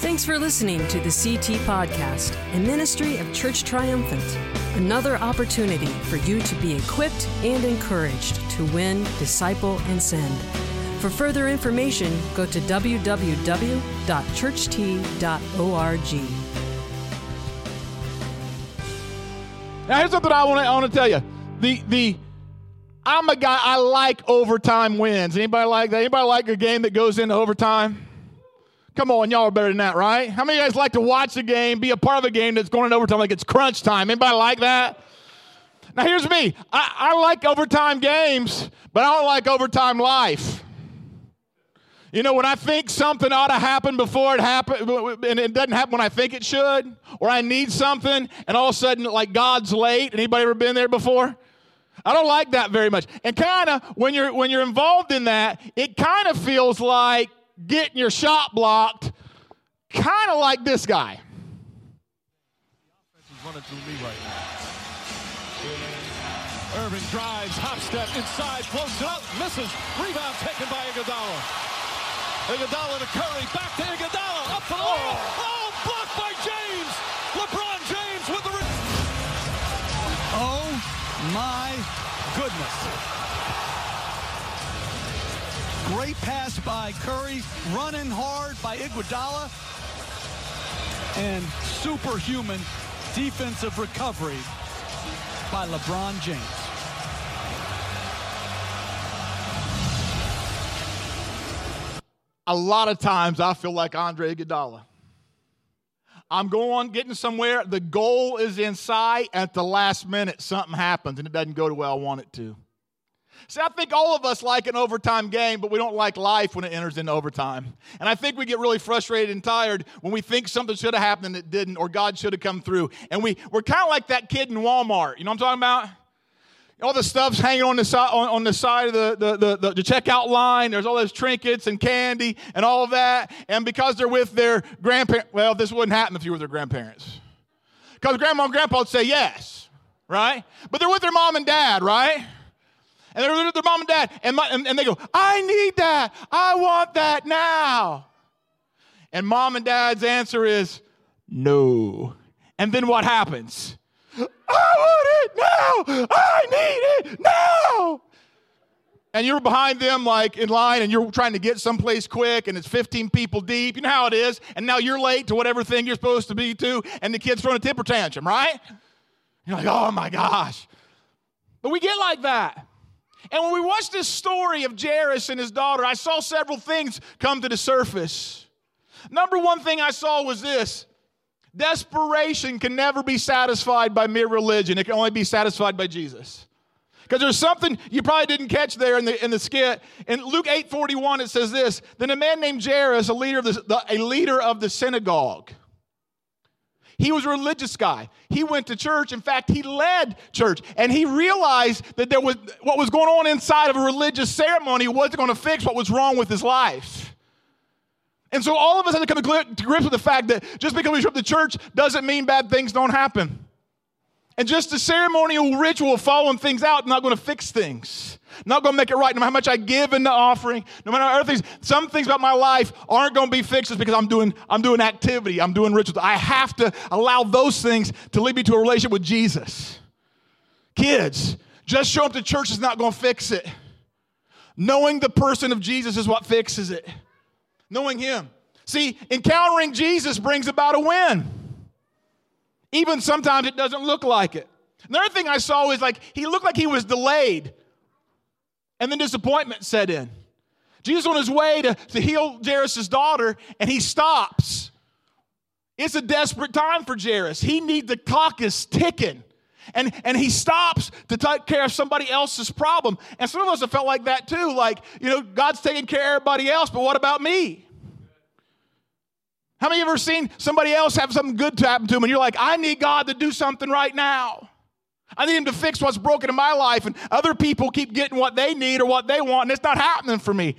Thanks for listening to the CT Podcast, a ministry of Church Triumphant. Another opportunity for you to be equipped and encouraged to win, disciple, and send. For further information, go to www.churcht.org. Now here's something I want to I tell you. The the I'm a guy I like overtime wins. Anybody like that? Anybody like a game that goes into overtime? Come on, y'all are better than that, right? How many of you guys like to watch a game, be a part of a game that's going into overtime like it's crunch time? Anybody like that? Now here's me. I, I like overtime games, but I don't like overtime life. You know, when I think something ought to happen before it happens, and it doesn't happen when I think it should, or I need something, and all of a sudden, like God's late. Anybody ever been there before? I don't like that very much. And kind of when you're when you're involved in that, it kind of feels like getting your shot blocked, kind of like this guy. The running through me right now. Irving drives, hop step inside, floats it up, misses. Rebound taken by Iguodala. Iguodala to Curry, back to Iguodala, up for the layup. Oh. oh, blocked by James. LeBron James with the. Re- oh my goodness. Great pass by Curry, running hard by Iguodala, and superhuman defensive recovery by LeBron James. A lot of times I feel like Andre Iguodala. I'm going getting somewhere. The goal is in sight. At the last minute, something happens and it doesn't go the way I want it to. See, I think all of us like an overtime game, but we don't like life when it enters into overtime. And I think we get really frustrated and tired when we think something should have happened and it didn't, or God should have come through. And we, we're kind of like that kid in Walmart. You know what I'm talking about? All the stuff's hanging on the side on, on the side of the, the, the, the, the checkout line. There's all those trinkets and candy and all of that. And because they're with their grandparents, well, this wouldn't happen if you were their grandparents. Because grandma and grandpa would say yes, right? But they're with their mom and dad, right? And they're their mom and dad, and, my, and, and they go, I need that. I want that now. And mom and dad's answer is no. And then what happens? I want it now. I need it now. And you're behind them, like in line, and you're trying to get someplace quick, and it's 15 people deep. You know how it is. And now you're late to whatever thing you're supposed to be to, and the kid's throwing a temper tantrum, right? You're like, oh my gosh. But we get like that. And when we watched this story of Jairus and his daughter, I saw several things come to the surface. Number one thing I saw was this desperation can never be satisfied by mere religion, it can only be satisfied by Jesus. Because there's something you probably didn't catch there in the, in the skit. In Luke 8:41, it says this: Then a man named Jairus, a leader of the, the, a leader of the synagogue, he was a religious guy. He went to church. In fact, he led church. And he realized that there was what was going on inside of a religious ceremony wasn't going to fix what was wrong with his life. And so all of us have to come to grips with the fact that just because we show up to church doesn't mean bad things don't happen. And just the ceremonial ritual of following things out not going to fix things. Not going to make it right. No matter how much I give in the offering, no matter other things, some things about my life aren't going to be fixed just because I'm doing, I'm doing activity, I'm doing rituals. I have to allow those things to lead me to a relationship with Jesus. Kids, just show up to church is not going to fix it. Knowing the person of Jesus is what fixes it. Knowing Him. See, encountering Jesus brings about a win. Even sometimes it doesn't look like it. Another thing I saw was like he looked like he was delayed. And then disappointment set in. Jesus on his way to, to heal Jairus' daughter, and he stops. It's a desperate time for Jairus. He needs the clock is ticking. And, and he stops to take care of somebody else's problem. And some of us have felt like that too. Like, you know, God's taking care of everybody else, but what about me? How many of you ever seen somebody else have something good to happen to them and you're like, I need God to do something right now? I need him to fix what's broken in my life, and other people keep getting what they need or what they want, and it's not happening for me.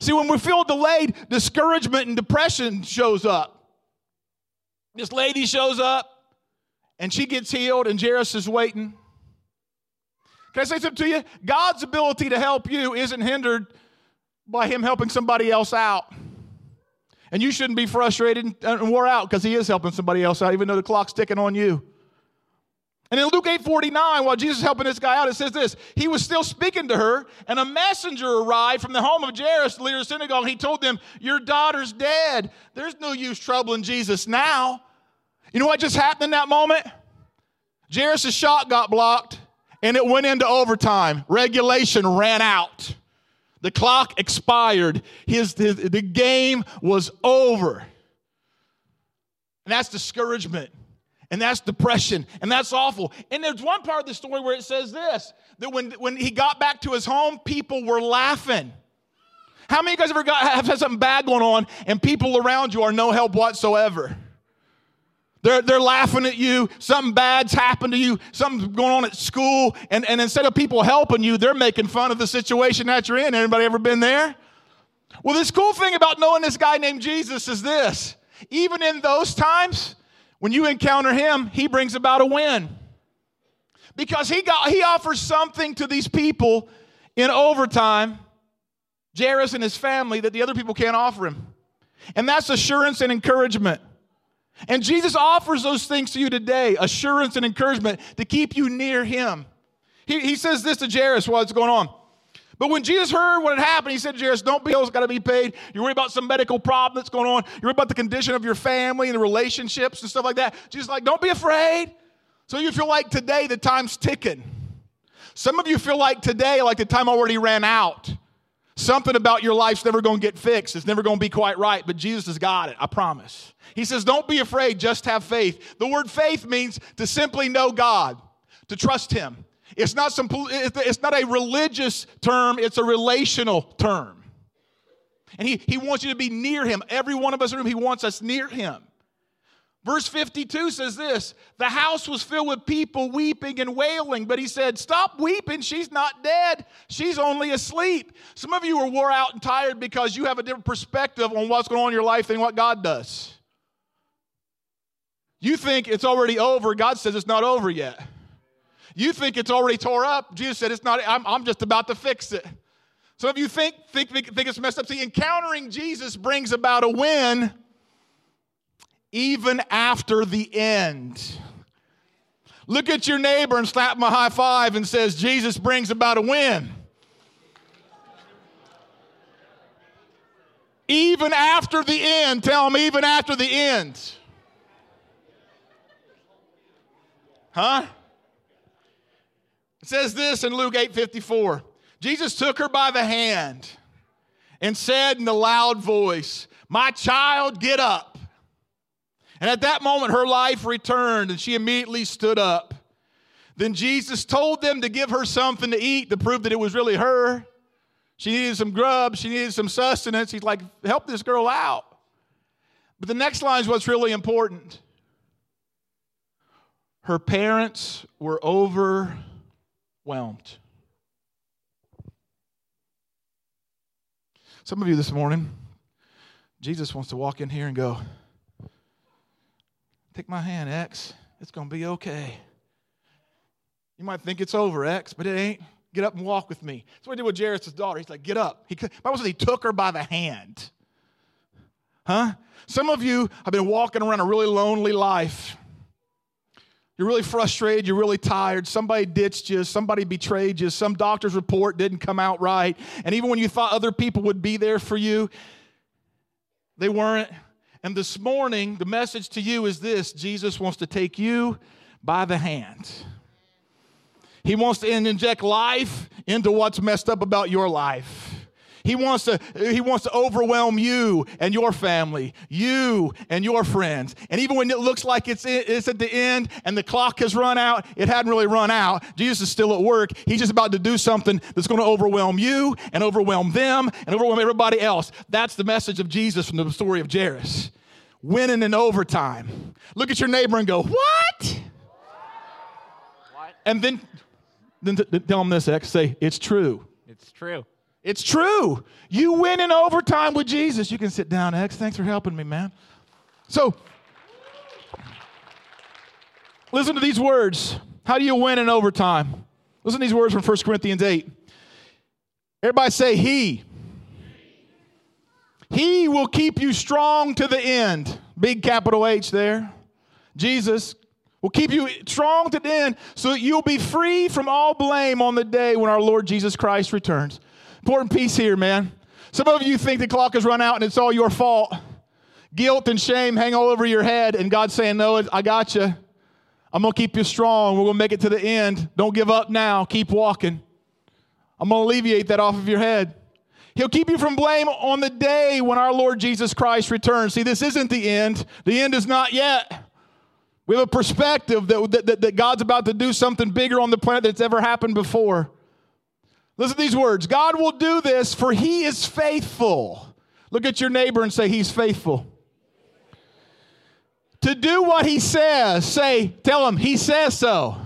See, when we feel delayed, discouragement and depression shows up. This lady shows up, and she gets healed, and Jairus is waiting. Can I say something to you? God's ability to help you isn't hindered by him helping somebody else out. And you shouldn't be frustrated and wore out because he is helping somebody else out, even though the clock's ticking on you. And in Luke 8:49, while Jesus is helping this guy out, it says this: He was still speaking to her, and a messenger arrived from the home of Jairus, the leader of the synagogue. He told them, Your daughter's dead. There's no use troubling Jesus now. You know what just happened in that moment? Jairus' shot got blocked, and it went into overtime. Regulation ran out. The clock expired. His, his the game was over. And that's discouragement. And that's depression. And that's awful. And there's one part of the story where it says this that when, when he got back to his home, people were laughing. How many of you guys ever got, have had something bad going on and people around you are no help whatsoever? They're, they're laughing at you. Something bad's happened to you. Something's going on at school. And, and instead of people helping you, they're making fun of the situation that you're in. Anybody ever been there? Well, this cool thing about knowing this guy named Jesus is this. Even in those times, when you encounter him, he brings about a win. Because he, got, he offers something to these people in overtime, Jairus and his family, that the other people can't offer him. And that's assurance and encouragement. And Jesus offers those things to you today assurance and encouragement to keep you near Him. He, he says this to Jairus while it's going on. But when Jesus heard what had happened, he said to Jairus, Don't be got to be paid. You're worried about some medical problem that's going on. You're worried about the condition of your family and the relationships and stuff like that. Jesus like, Don't be afraid. So you feel like today the time's ticking. Some of you feel like today, like the time already ran out. Something about your life's never going to get fixed. It's never going to be quite right, but Jesus has got it, I promise. He says, Don't be afraid, just have faith. The word faith means to simply know God, to trust Him. It's not, some, it's not a religious term, it's a relational term. And he, he wants you to be near Him. Every one of us in the room, He wants us near Him. Verse 52 says this The house was filled with people weeping and wailing, but he said, Stop weeping. She's not dead. She's only asleep. Some of you are wore out and tired because you have a different perspective on what's going on in your life than what God does. You think it's already over. God says it's not over yet. You think it's already tore up. Jesus said it's not, I'm, I'm just about to fix it. Some of you think, think, think, think it's messed up. See, encountering Jesus brings about a win even after the end. Look at your neighbor and slap him a high five and says, Jesus brings about a win. Even after the end, tell him, even after the end. Huh? It says this in Luke 8 54. Jesus took her by the hand and said in a loud voice, My child, get up. And at that moment, her life returned and she immediately stood up. Then Jesus told them to give her something to eat to prove that it was really her. She needed some grub, she needed some sustenance. He's like, Help this girl out. But the next line is what's really important. Her parents were overwhelmed. Some of you this morning, Jesus wants to walk in here and go, Take my hand, X. It's going to be okay. You might think it's over, X, but it ain't. Get up and walk with me. That's what he did with Jairus' daughter. He's like, Get up. He, Bible says he took her by the hand. Huh? Some of you have been walking around a really lonely life. You're really frustrated. You're really tired. Somebody ditched you. Somebody betrayed you. Some doctor's report didn't come out right. And even when you thought other people would be there for you, they weren't. And this morning, the message to you is this Jesus wants to take you by the hand. He wants to inject life into what's messed up about your life. He wants to, he wants to overwhelm you and your family, you and your friends. And even when it looks like it's, it's at the end and the clock has run out, it hadn't really run out. Jesus is still at work. He's just about to do something that's going to overwhelm you and overwhelm them and overwhelm everybody else. That's the message of Jesus from the story of Jairus. Winning in overtime. Look at your neighbor and go, What? what? And then, then tell them this, X. Say, It's true. It's true. It's true. You win in overtime with Jesus. You can sit down, X. Thanks for helping me, man. So, listen to these words. How do you win in overtime? Listen to these words from 1 Corinthians 8. Everybody say, He. He will keep you strong to the end. Big capital H there. Jesus will keep you strong to the end so that you'll be free from all blame on the day when our Lord Jesus Christ returns. Important piece here, man. Some of you think the clock has run out and it's all your fault. Guilt and shame hang all over your head, and God's saying, No, I got you. I'm going to keep you strong. We're going to make it to the end. Don't give up now. Keep walking. I'm going to alleviate that off of your head. He'll keep you from blame on the day when our Lord Jesus Christ returns. See, this isn't the end, the end is not yet. We have a perspective that, that, that God's about to do something bigger on the planet that's ever happened before. Listen to these words God will do this, for he is faithful. Look at your neighbor and say, He's faithful. To do what he says, say, tell him, He says so.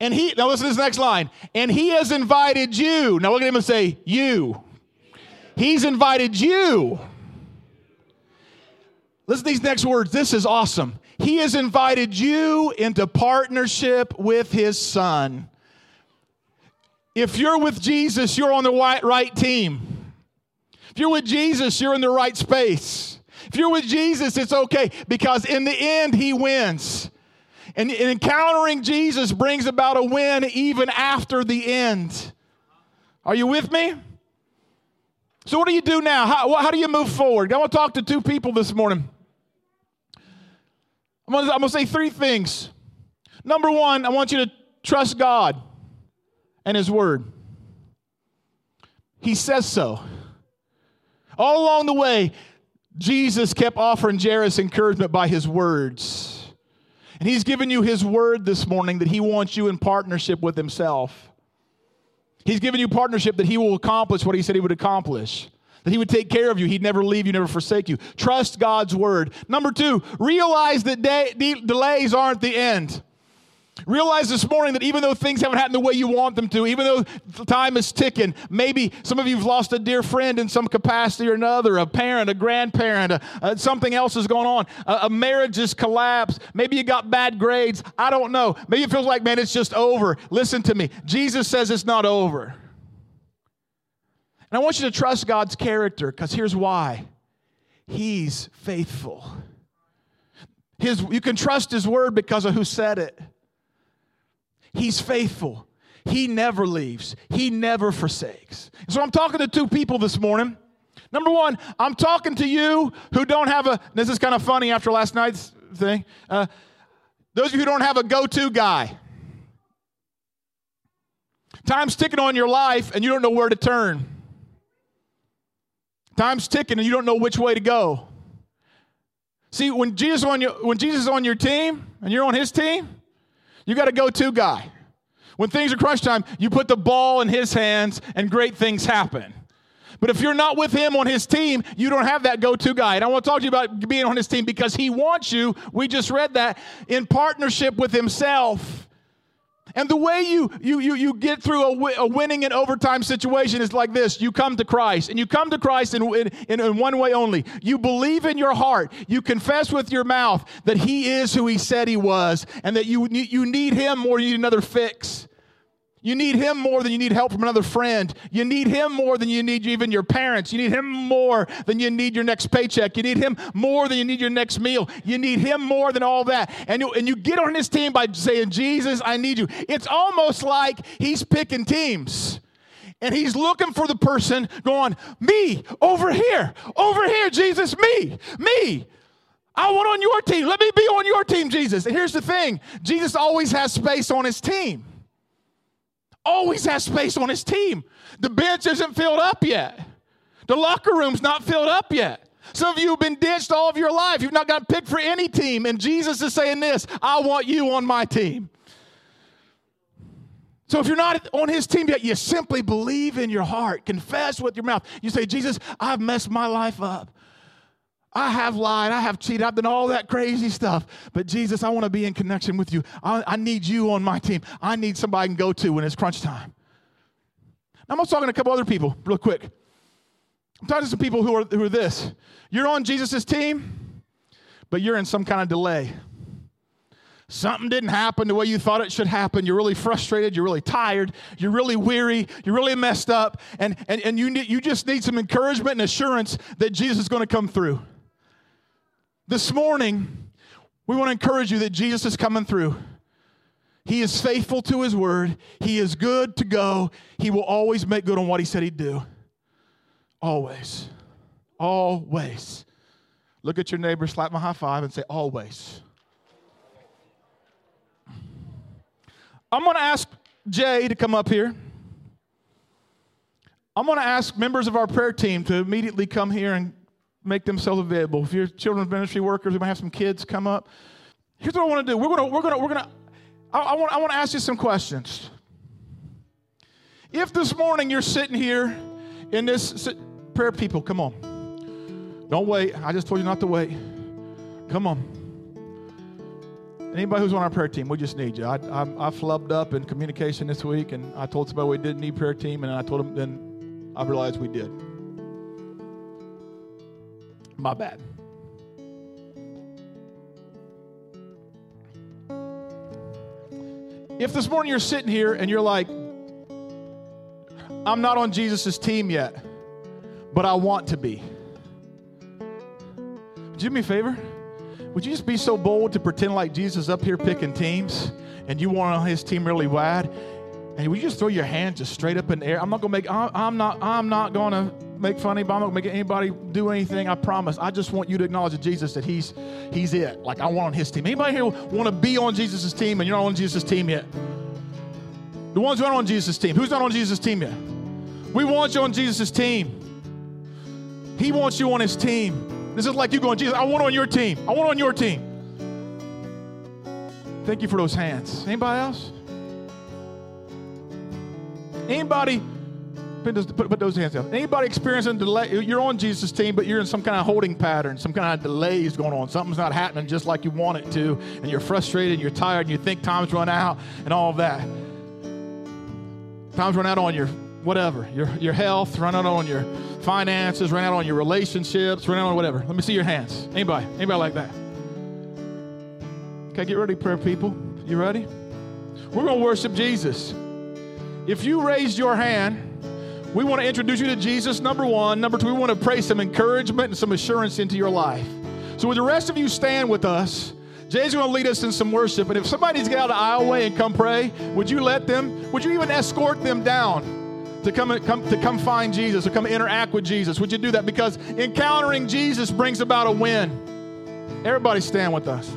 And he, now listen to this next line. And he has invited you. Now look at him and say, You. He's invited you. Listen to these next words. This is awesome. He has invited you into partnership with his son. If you're with Jesus, you're on the right, team. If you're with Jesus, you're in the right space. If you're with Jesus, it's okay because in the end, he wins. And, and encountering Jesus brings about a win even after the end. Are you with me? So, what do you do now? How, how do you move forward? I want to talk to two people this morning. I'm going to say three things. Number one, I want you to trust God and His Word. He says so. All along the way, Jesus kept offering Jairus encouragement by His words. And He's given you His word this morning that He wants you in partnership with Himself. He's given you partnership that He will accomplish what He said He would accomplish. That he would take care of you. He'd never leave you, never forsake you. Trust God's word. Number two, realize that day, de- delays aren't the end. Realize this morning that even though things haven't happened the way you want them to, even though time is ticking, maybe some of you have lost a dear friend in some capacity or another, a parent, a grandparent, a, a, something else is going on, a, a marriage has collapsed, maybe you got bad grades, I don't know. Maybe it feels like, man, it's just over. Listen to me. Jesus says it's not over. And I want you to trust God's character because here's why He's faithful. His, you can trust His word because of who said it. He's faithful. He never leaves, He never forsakes. So I'm talking to two people this morning. Number one, I'm talking to you who don't have a, this is kind of funny after last night's thing. Uh, those of you who don't have a go to guy. Time's ticking on your life and you don't know where to turn. Time's ticking and you don't know which way to go. See, when Jesus on your when Jesus is on your team and you're on his team, you got a go-to guy. When things are crunch time, you put the ball in his hands and great things happen. But if you're not with him on his team, you don't have that go to guy. And I want to talk to you about being on his team because he wants you, we just read that, in partnership with himself. And the way you, you, you, you get through a, a winning and overtime situation is like this you come to Christ, and you come to Christ in, in, in one way only. You believe in your heart, you confess with your mouth that He is who He said He was, and that you, you need Him more than you need another fix. You need him more than you need help from another friend. You need him more than you need even your parents. You need him more than you need your next paycheck. You need him more than you need your next meal. You need him more than all that. And you, and you get on his team by saying, Jesus, I need you. It's almost like he's picking teams. And he's looking for the person going, Me, over here, over here, Jesus, me, me. I want on your team. Let me be on your team, Jesus. And here's the thing Jesus always has space on his team always has space on his team. The bench isn't filled up yet. The locker room's not filled up yet. Some of you have been ditched all of your life. You've not got picked for any team. And Jesus is saying this I want you on my team. So if you're not on his team yet, you simply believe in your heart, confess with your mouth. You say, Jesus, I've messed my life up. I have lied. I have cheated. I've done all that crazy stuff. But Jesus, I want to be in connection with you. I, I need you on my team. I need somebody I can go to when it's crunch time. I'm also talking to a couple other people, real quick. I'm talking to some people who are, who are this. You're on Jesus' team, but you're in some kind of delay. Something didn't happen the way you thought it should happen. You're really frustrated. You're really tired. You're really weary. You're really messed up. And, and, and you, need, you just need some encouragement and assurance that Jesus is going to come through. This morning, we want to encourage you that Jesus is coming through. He is faithful to his word. He is good to go. He will always make good on what he said he'd do. Always. Always. Look at your neighbor, slap my high five, and say, Always. I'm going to ask Jay to come up here. I'm going to ask members of our prayer team to immediately come here and make themselves available. If you're children's ministry workers, we might have some kids come up. Here's what I want to do. We're going to, we're going to, we're going to, I, I, want, I want to ask you some questions. If this morning you're sitting here in this, prayer people, come on. Don't wait. I just told you not to wait. Come on. Anybody who's on our prayer team, we just need you. I, I, I flubbed up in communication this week, and I told somebody we didn't need prayer team, and I told them, then I realized we did. My bad. If this morning you're sitting here and you're like, I'm not on Jesus' team yet, but I want to be. Do me a favor? Would you just be so bold to pretend like Jesus up here picking teams and you want on his team really wide? And would you just throw your hand just straight up in the air? I'm not gonna make I'm not I'm not gonna make fun of. I'm not make anybody do anything. I promise. I just want you to acknowledge that Jesus that He's He's it. Like I want on His team. Anybody here want to be on Jesus' team and you're not on Jesus' team yet? The ones who aren't on Jesus' team. Who's not on Jesus' team yet? We want you on Jesus' team. He wants you on His team. This is like you going, Jesus, I want on your team. I want on your team. Thank you for those hands. Anybody else? Anybody? Put those, put, put those hands down. Anybody experiencing delay? You're on Jesus' team, but you're in some kind of holding pattern, some kind of delays going on. Something's not happening just like you want it to, and you're frustrated, and you're tired, and you think time's run out, and all of that. Time's run out on your whatever, your, your health, run out on your finances, run out on your relationships, run out on whatever. Let me see your hands. Anybody? Anybody like that? Okay, get ready, prayer people. You ready? We're going to worship Jesus. If you raised your hand, we want to introduce you to Jesus, number one. Number two, we want to pray some encouragement and some assurance into your life. So, would the rest of you stand with us? Jay's going to lead us in some worship. And if somebody needs to get out of the aisleway and come pray, would you let them? Would you even escort them down? to come, come, to come find Jesus or come interact with Jesus? Would you do that? Because encountering Jesus brings about a win. Everybody stand with us.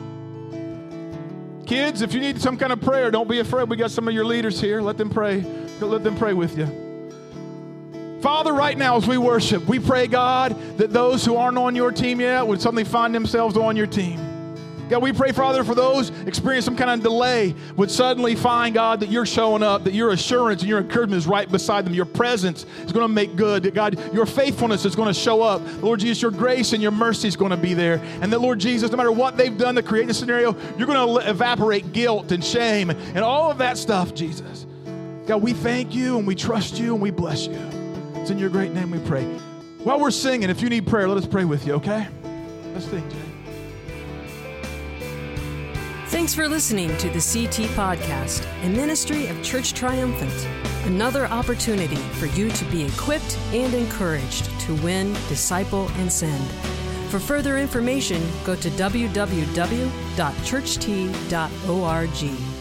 Kids, if you need some kind of prayer, don't be afraid. We got some of your leaders here. Let them pray. Let them pray with you. Father, right now as we worship, we pray, God, that those who aren't on your team yet would suddenly find themselves on your team. God, we pray, Father, for those experience some kind of delay would suddenly find, God, that you're showing up, that your assurance and your encouragement is right beside them. Your presence is going to make good. That, God, your faithfulness is going to show up. Lord Jesus, your grace and your mercy is going to be there. And that, Lord Jesus, no matter what they've done to create the scenario, you're going to evaporate guilt and shame and all of that stuff, Jesus. God, we thank you and we trust you and we bless you. It's in your great name we pray. While we're singing, if you need prayer, let us pray with you, okay? Let's sing, Jay. Thanks for listening to the CT Podcast, a ministry of Church Triumphant. Another opportunity for you to be equipped and encouraged to win, disciple, and send. For further information, go to www.churcht.org.